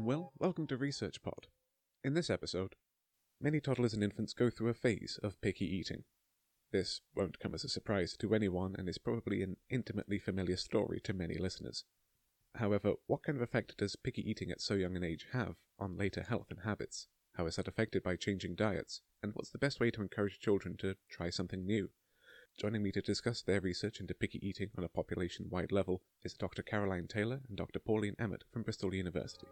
I'm Will. Welcome to Research Pod. In this episode, many toddlers and infants go through a phase of picky eating. This won't come as a surprise to anyone and is probably an intimately familiar story to many listeners. However, what kind of effect does picky eating at so young an age have on later health and habits? How is that affected by changing diets? And what's the best way to encourage children to try something new? Joining me to discuss their research into picky eating on a population wide level is Dr. Caroline Taylor and Dr. Pauline Emmett from Bristol University.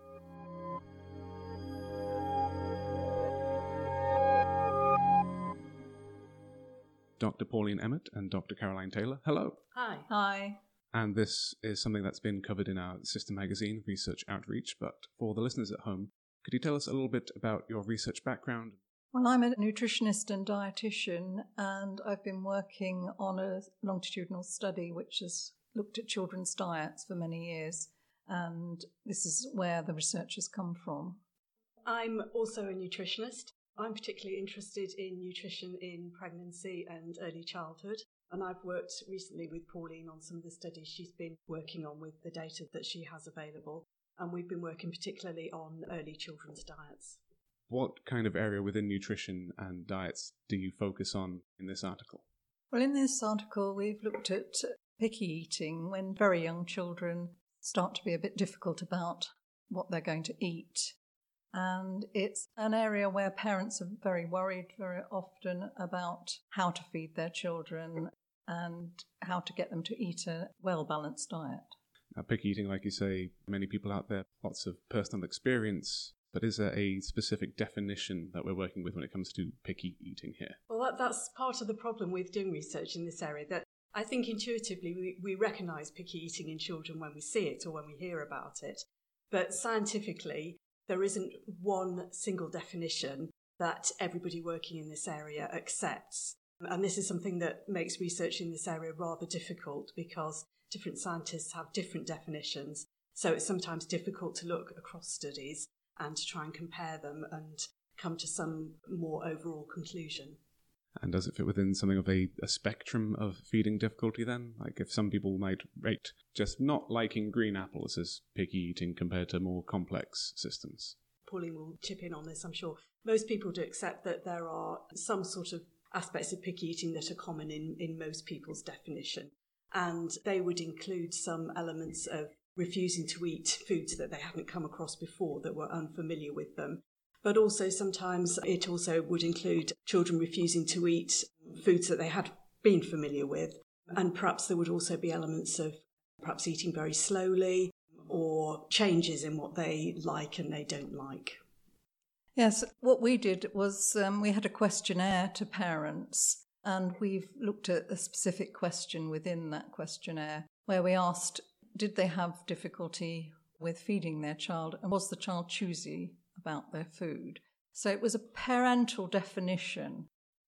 Dr. Pauline Emmett and Dr. Caroline Taylor, hello. Hi. Hi. And this is something that's been covered in our sister magazine, Research Outreach. But for the listeners at home, could you tell us a little bit about your research background? Well, I'm a nutritionist and dietitian, and I've been working on a longitudinal study which has looked at children's diets for many years, and this is where the research has come from. I'm also a nutritionist. I'm particularly interested in nutrition in pregnancy and early childhood. And I've worked recently with Pauline on some of the studies she's been working on with the data that she has available. And we've been working particularly on early children's diets. What kind of area within nutrition and diets do you focus on in this article? Well, in this article, we've looked at picky eating when very young children start to be a bit difficult about what they're going to eat. And it's an area where parents are very worried very often about how to feed their children and how to get them to eat a well balanced diet. Now, picky eating, like you say, many people out there, lots of personal experience. But is there a specific definition that we're working with when it comes to picky eating here? Well, that, that's part of the problem with doing research in this area. That I think intuitively we, we recognise picky eating in children when we see it or when we hear about it. But scientifically, there isn't one single definition that everybody working in this area accepts. And this is something that makes research in this area rather difficult because different scientists have different definitions. So it's sometimes difficult to look across studies and to try and compare them and come to some more overall conclusion. And does it fit within something of a, a, spectrum of feeding difficulty then? Like if some people might rate just not liking green apples as picky eating compared to more complex systems? Pauline will chip in on this, I'm sure. Most people do accept that there are some sort of aspects of picky eating that are common in, in most people's definition. And they would include some elements of refusing to eat foods that they haven't come across before that were unfamiliar with them but also sometimes it also would include children refusing to eat foods that they had been familiar with. And perhaps there would also be elements of perhaps eating very slowly or changes in what they like and they don't like. Yes, what we did was um, we had a questionnaire to parents, and we've looked at a specific question within that questionnaire where we asked did they have difficulty with feeding their child and was the child choosy about their food. So it was a parental definition.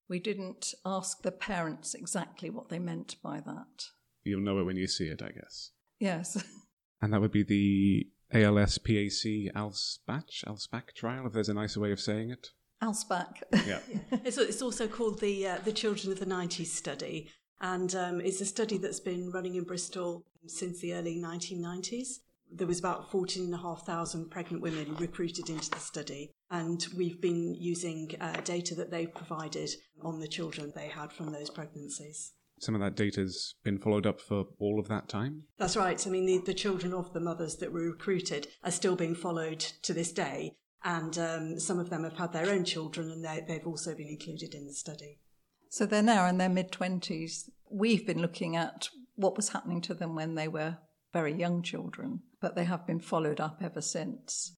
We didn't ask the parents exactly what they meant by that. You'll know it when you see it, I guess. Yes. And that would be the ALS PAC ALSPAC, ALSPAC trial, if there's a nicer way of saying it. ALSPAC. Yeah. it's, it's also called the, uh, the Children of the 90s study. And um, it's a study that's been running in Bristol since the early 1990s there was about 14,500 pregnant women recruited into the study, and we've been using uh, data that they provided on the children they had from those pregnancies. Some of that data's been followed up for all of that time? That's right. I mean, the, the children of the mothers that were recruited are still being followed to this day, and um, some of them have had their own children, and they've also been included in the study. So they're now in their mid 20s. We've been looking at what was happening to them when they were very young children, but they have been followed up ever since.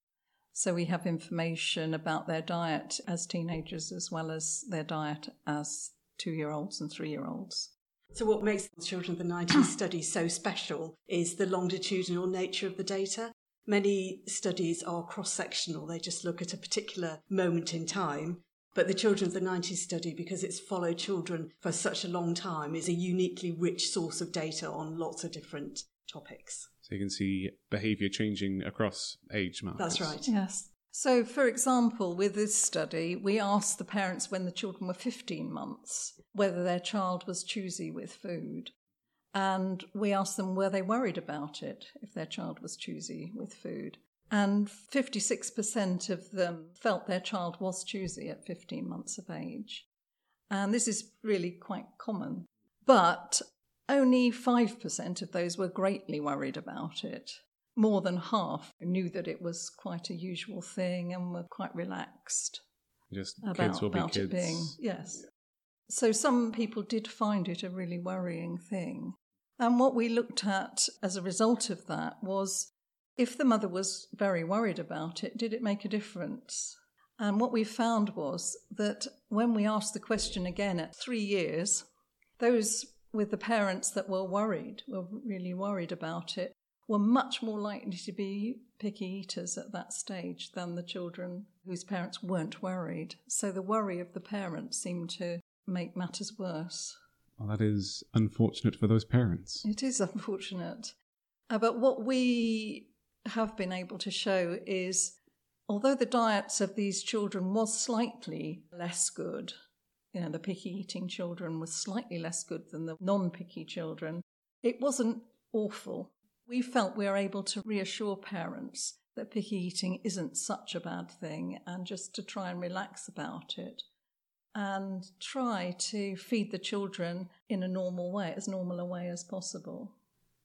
So we have information about their diet as teenagers as well as their diet as two year olds and three year olds. So, what makes the Children of the 90s study so special is the longitudinal nature of the data. Many studies are cross sectional, they just look at a particular moment in time. But the Children of the 90s study, because it's followed children for such a long time, is a uniquely rich source of data on lots of different topics. So you can see behaviour changing across age markers. That's right. Yes. So, for example, with this study, we asked the parents when the children were 15 months whether their child was choosy with food. And we asked them were they worried about it if their child was choosy with food. And 56% of them felt their child was choosy at 15 months of age. And this is really quite common. But only 5% of those were greatly worried about it. More than half knew that it was quite a usual thing and were quite relaxed. Just about, kids will about be kids. it being yes. So some people did find it a really worrying thing. And what we looked at as a result of that was if the mother was very worried about it, did it make a difference? And what we found was that when we asked the question again at three years, those with the parents that were worried, were really worried about it, were much more likely to be picky eaters at that stage than the children whose parents weren't worried. So the worry of the parents seemed to make matters worse. Well, that is unfortunate for those parents. It is unfortunate. Uh, but what we have been able to show is although the diets of these children was slightly less good, you know, the picky eating children was slightly less good than the non picky children, it wasn't awful. We felt we were able to reassure parents that picky eating isn't such a bad thing and just to try and relax about it and try to feed the children in a normal way, as normal a way as possible.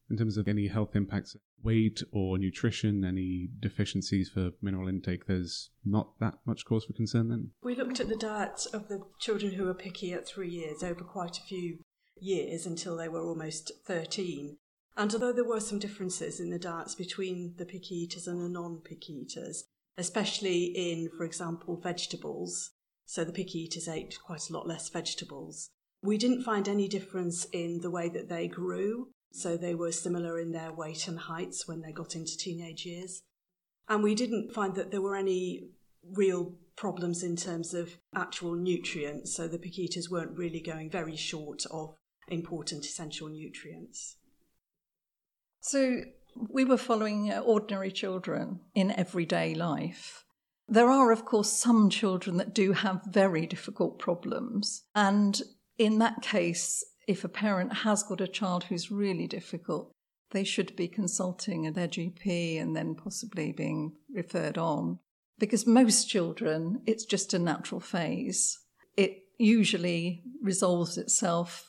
In terms of any health impacts, weight or nutrition, any deficiencies for mineral intake, there's not that much cause for concern then? We looked at the diets of the children who were picky at three years over quite a few years until they were almost 13. And although there were some differences in the diets between the picky eaters and the non picky eaters, especially in, for example, vegetables, so the picky eaters ate quite a lot less vegetables. We didn't find any difference in the way that they grew, so they were similar in their weight and heights when they got into teenage years. And we didn't find that there were any real problems in terms of actual nutrients, so the eaters weren't really going very short of important essential nutrients. So we were following uh, ordinary children in everyday life. There are, of course, some children that do have very difficult problems. And in that case, if a parent has got a child who's really difficult, they should be consulting their GP and then possibly being referred on. Because most children, it's just a natural phase. It usually resolves itself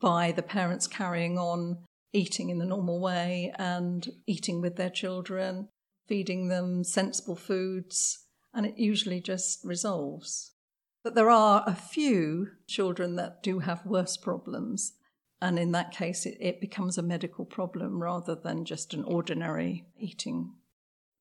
by the parents carrying on eating in the normal way and eating with their children, feeding them sensible foods, and it usually just resolves. But there are a few children that do have worse problems, and in that case, it, it becomes a medical problem rather than just an ordinary eating.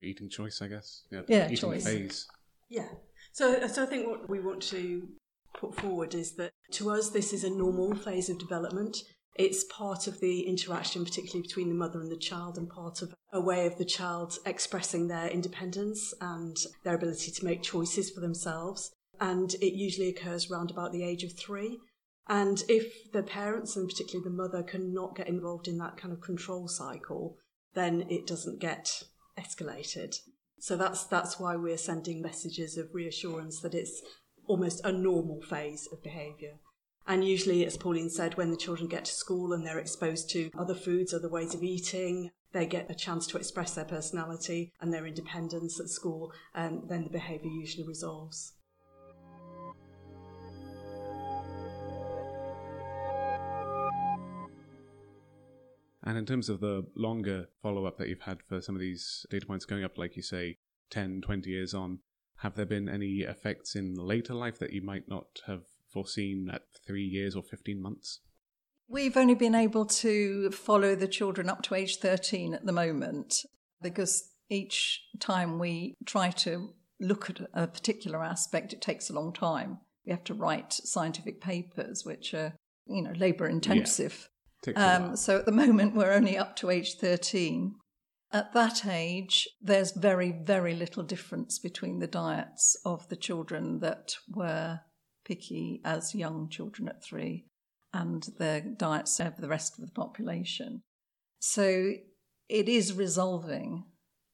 Eating choice, I guess. Yeah, eating choice. phase. Yeah. So, so I think what we want to put forward is that to us, this is a normal phase of development. It's part of the interaction, particularly between the mother and the child, and part of a way of the child expressing their independence and their ability to make choices for themselves. And it usually occurs around about the age of three. And if the parents, and particularly the mother, cannot get involved in that kind of control cycle, then it doesn't get escalated. So that's that's why we're sending messages of reassurance that it's almost a normal phase of behaviour. And usually, as Pauline said, when the children get to school and they're exposed to other foods, other ways of eating, they get a chance to express their personality and their independence at school, and then the behaviour usually resolves. And in terms of the longer follow up that you've had for some of these data points going up, like you say, 10, 20 years on, have there been any effects in later life that you might not have foreseen at three years or 15 months? We've only been able to follow the children up to age 13 at the moment because each time we try to look at a particular aspect, it takes a long time. We have to write scientific papers, which are, you know, labour intensive. Um, so at the moment, we're only up to age 13. At that age, there's very, very little difference between the diets of the children that were picky as young children at three and the diets of the rest of the population. So it is resolving.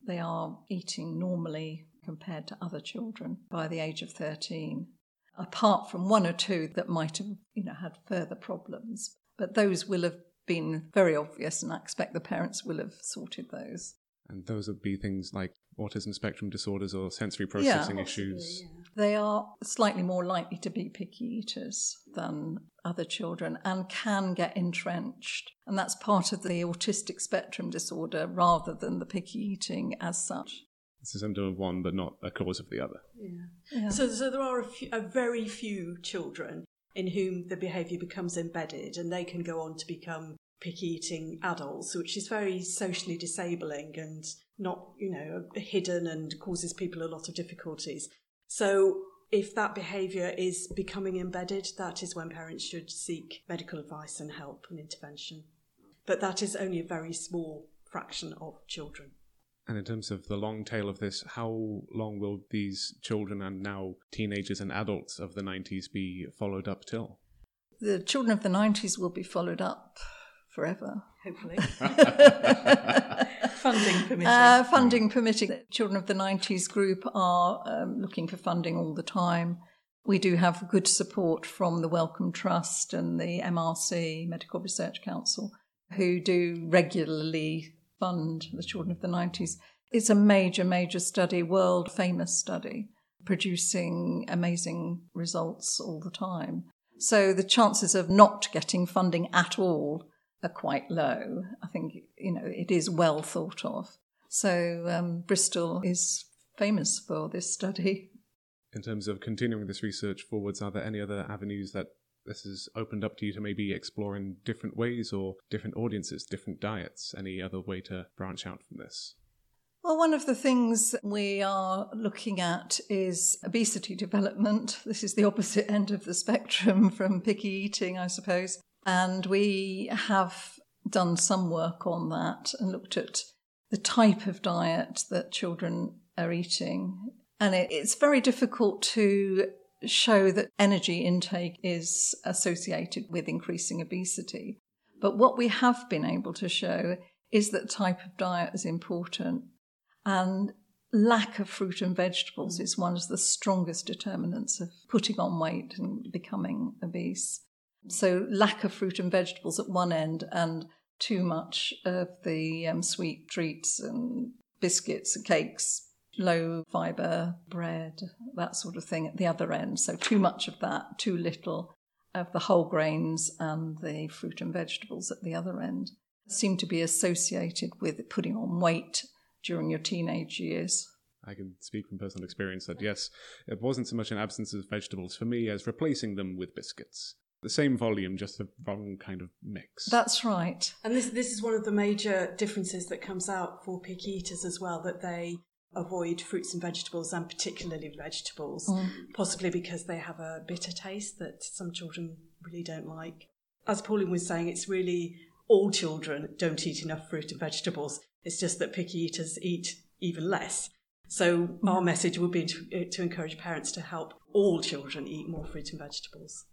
They are eating normally compared to other children by the age of 13, apart from one or two that might have you know, had further problems. But those will have been very obvious, and I expect the parents will have sorted those. And those would be things like autism spectrum disorders or sensory processing Yeah. issues. Yeah. They are slightly more likely to be picky eaters than other children and can get entrenched. And that's part of the autistic spectrum disorder rather than the picky eating as such. It's a symptom of one, but not a cause of the other. Yeah. Yeah. So, so there are a, few, a very few children in whom the behaviour becomes embedded and they can go on to become picky eating adults, which is very socially disabling and not, you know, hidden and causes people a lot of difficulties. So if that behaviour is becoming embedded, that is when parents should seek medical advice and help and intervention. But that is only a very small fraction of children. And in terms of the long tail of this, how long will these children and now teenagers and adults of the 90s be followed up till? The children of the 90s will be followed up forever. Hopefully. Funding permitting. Uh, funding permitting. The Children of the 90s group are um, looking for funding all the time. We do have good support from the Wellcome Trust and the MRC, Medical Research Council, who do regularly fund the children of the 90s. It's a major, major study, world famous study, producing amazing results all the time. So the chances of not getting funding at all are quite low. I think, you know, it is well thought of. So um, Bristol is famous for this study. In terms of continuing this research forwards, are there any other avenues that this has opened up to you to maybe explore in different ways or different audiences, different diets? Any other way to branch out from this? Well, one of the things we are looking at is obesity development. This is the opposite end of the spectrum from picky eating, I suppose. And we have done some work on that and looked at the type of diet that children are eating. And it, it's very difficult to show that energy intake is associated with increasing obesity. But what we have been able to show is that type of diet is important. And lack of fruit and vegetables is one of the strongest determinants of putting on weight and becoming obese. So, lack of fruit and vegetables at one end, and too much of the um, sweet treats and biscuits and cakes, low fibre bread, that sort of thing at the other end. So, too much of that, too little of the whole grains and the fruit and vegetables at the other end seem to be associated with putting on weight during your teenage years. I can speak from personal experience that yes, it wasn't so much an absence of vegetables for me as replacing them with biscuits. The same volume, just the wrong kind of mix. That's right. And this this is one of the major differences that comes out for picky eaters as well, that they avoid fruits and vegetables and particularly vegetables, mm. possibly because they have a bitter taste that some children really don't like. As Pauline was saying, it's really all children don't eat enough fruit and vegetables. It's just that picky eaters eat even less. So mm. our message would be to, uh, to encourage parents to help all children eat more fruit and vegetables.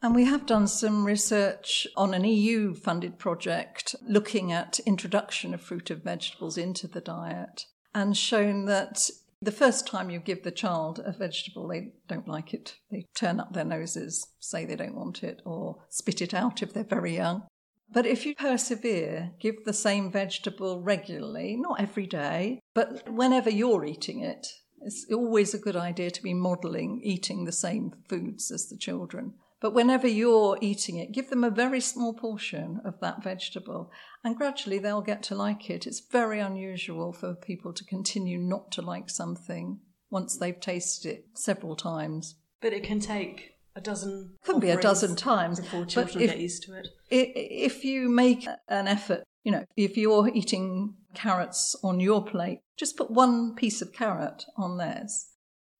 And we have done some research on an EU funded project looking at introduction of fruit and vegetables into the diet and shown that the first time you give the child a vegetable, they don't like it. They turn up their noses, say they don't want it, or spit it out if they're very young. But if you persevere, give the same vegetable regularly, not every day, but whenever you're eating it, it's always a good idea to be modelling eating the same foods as the children. But whenever you're eating it, give them a very small portion of that vegetable, and gradually they'll get to like it. It's very unusual for people to continue not to like something once they've tasted it several times. But it can take a dozen. Could be a dozen times. before children if- get used to it. If you make an effort, you know, if you're eating carrots on your plate, just put one piece of carrot on theirs.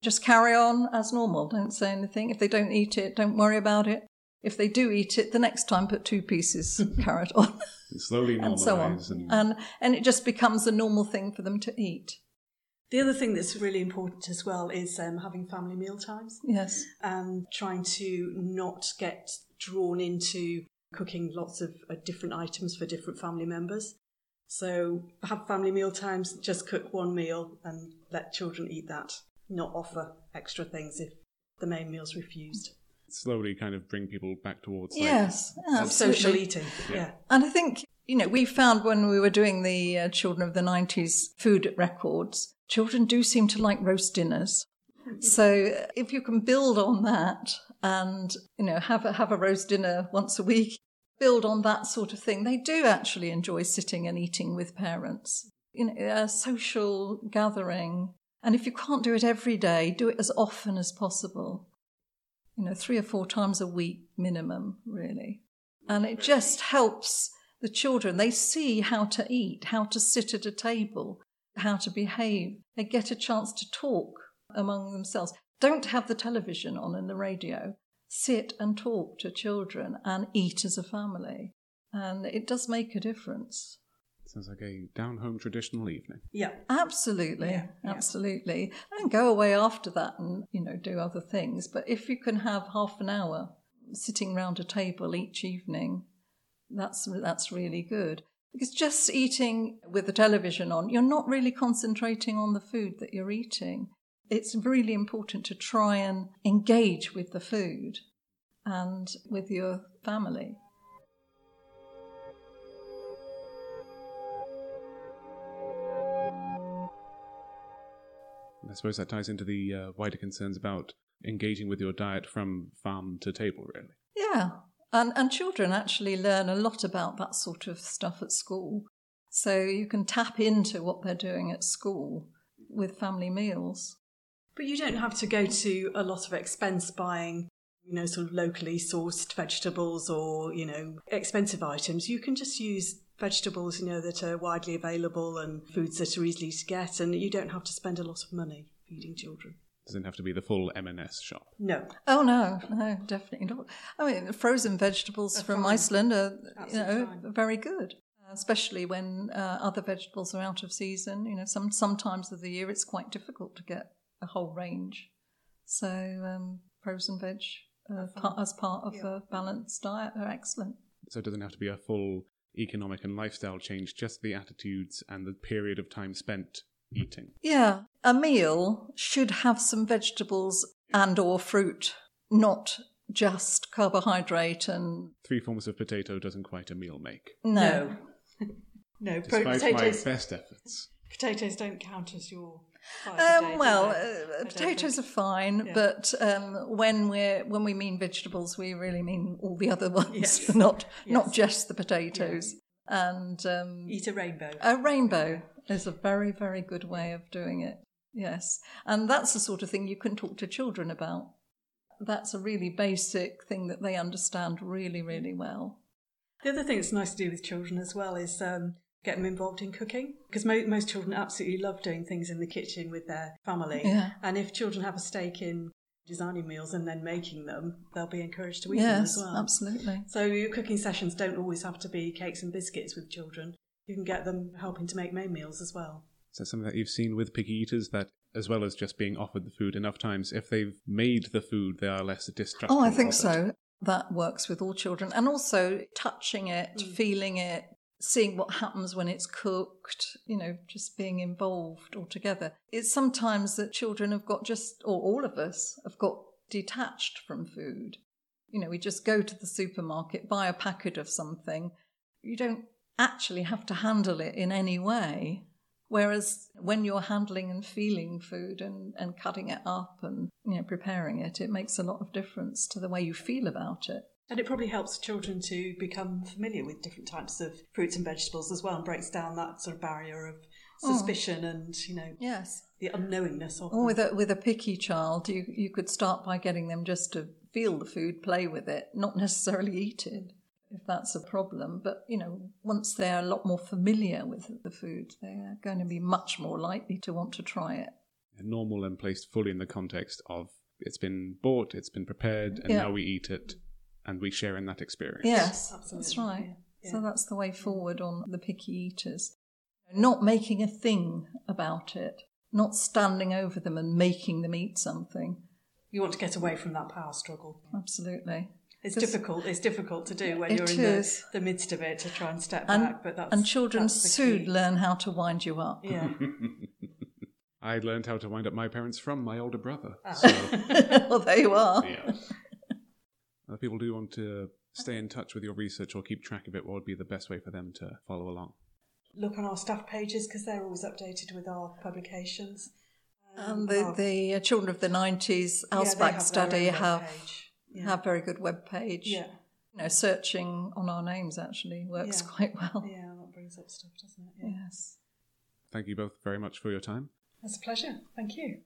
Just carry on as normal. Don't say anything. If they don't eat it, don't worry about it. If they do eat it, the next time put two pieces of carrot on, Slowly and so on. and And and it just becomes a normal thing for them to eat. The other thing that's really important as well is um, having family meal times Yes. and trying to not get drawn into cooking lots of uh, different items for different family members. So have family meal times, just cook one meal and let children eat that, not offer extra things if the main meal's refused. Slowly kind of bring people back towards like, Yes, absolutely. Social eating. Yeah. And I think, you know, we found when we were doing the uh, Children of the 90s food records, children do seem to like roast dinners. So uh, if you can build on that and, you know, have a, have a roast dinner once a week, build on that sort of thing, they do actually enjoy sitting and eating with parents. You know, a social gathering. And if you can't do it every day, do it as often as possible. You know, three or four times a week minimum, really. And it just helps the children. They see how to eat, how to sit at a table, how to behave. They get a chance to talk among themselves. Don't have the television on and the radio. Sit and talk to children and eat as a family. And it does make a difference. Sounds like a down home traditional evening. Yeah. Absolutely, Yeah, yeah. absolutely. And go away after that and, you know, do other things. But if you can have half an hour sitting round a table each evening, that's that's really good. Because just eating with the television on, you're not really concentrating on the food that you're eating. It's really important to try and engage with the food and with your family. I suppose that ties into the uh, wider concerns about engaging with your diet from farm to table, really. Yeah. And, and children actually learn a lot about that sort of stuff at school. So you can tap into what they're doing at school with family meals. But you don't have to go to a lot of expense buying, you know, sort of locally sourced vegetables or, you know, expensive items. You can just use vegetables, you know, that are widely available and foods that are easy to get, and you don't have to spend a lot of money feeding children. Doesn't have to be the full M&S shop. No. Oh no, no, definitely not. I mean, frozen vegetables Are from fine. Iceland are, you know, fine. very good. Especially when uh, other vegetables are out of season. You know, some sometimes of the year it's quite difficult to get a whole range. So um, frozen veg uh, part, as part of Yeah. a balanced diet are excellent. So it doesn't have to be a full economic and lifestyle change, just the attitudes and the period of time spent eating. Yeah, a meal should have some vegetables and or fruit, not just carbohydrate and Three forms of potato doesn't quite a meal make, no. No, pro- despite my potatoes, best efforts. potatoes don't count as your. Diet a day, Um, well, uh, potatoes think. are fine, Yeah. but um, when we when we mean vegetables, we really mean all the other ones, Yes. not not just the potatoes. And um, Eat a rainbow. a rainbow is a very very good way of doing it. Yes, and that's the sort of thing you can talk to children about. That's a really basic thing that they understand really really well. The other thing that's nice to do with children as well is um, get them involved in cooking because mo- most children absolutely love doing things in the kitchen with their family. Yeah. And if children have a stake in designing meals and then making them, they'll be encouraged to eat them as Yes, well. absolutely. So your cooking sessions don't always have to be cakes and biscuits with children. You can get them helping to make main meals as well. Is that something that you've seen with picky eaters that, as well as just being offered the food enough times, if they've made the food, they are less distrustful? Oh, I think of it? so. That works with all children. And also touching it, mm. feeling it, seeing what happens when it's cooked, you know, just being involved altogether. It's sometimes that children have got just, or all of us have got detached from food. You know, we just go to the supermarket, buy a packet of something. You don't actually have to handle it in any way. Whereas when you're handling and feeling food and, and cutting it up and you know preparing it, it makes a lot of difference to the way you feel about it. And it probably helps children to become familiar with different types of fruits and vegetables as well and breaks down that sort of barrier of oh. suspicion and, you know, Yes. the unknowingness of Or them. with a with a picky child, you you could start by getting them just to feel the food, play with it, not necessarily eat it, if that's a problem. But you know, once they're a lot more familiar with the food, they're going to be much more likely to want to try it. Normal and placed fully in the context of it's been bought, it's been prepared, and Yeah. now we eat it, and we share in that experience. Yes, Absolutely, that's right. yeah, So that's the way forward on the picky eaters. Not making a thing about it, not standing over them and making them eat something. You want to get away from that power struggle. Absolutely. It's difficult. It's difficult to do when you're in the, the midst of it to try and step And, back. But that's and children that's soon key. learn how to wind you up. Yeah. I learned how to wind up my parents from my older brother. Ah. So, well, there you are. yeah. If people do want to stay in touch with your research or keep track of it, what would be the best way for them to follow along? Look on our staff pages because they're always updated with our publications. Um, And the, our- the uh, Children of the 90s yeah, they ALSPAC have their study have, webpage. Yeah. have very good web page. yeah. You know, searching on our names actually works Yeah. quite well. Yeah, that brings up stuff, doesn't it? Yeah. Yes. Thank you both very much for your time. It's a pleasure. Thank you.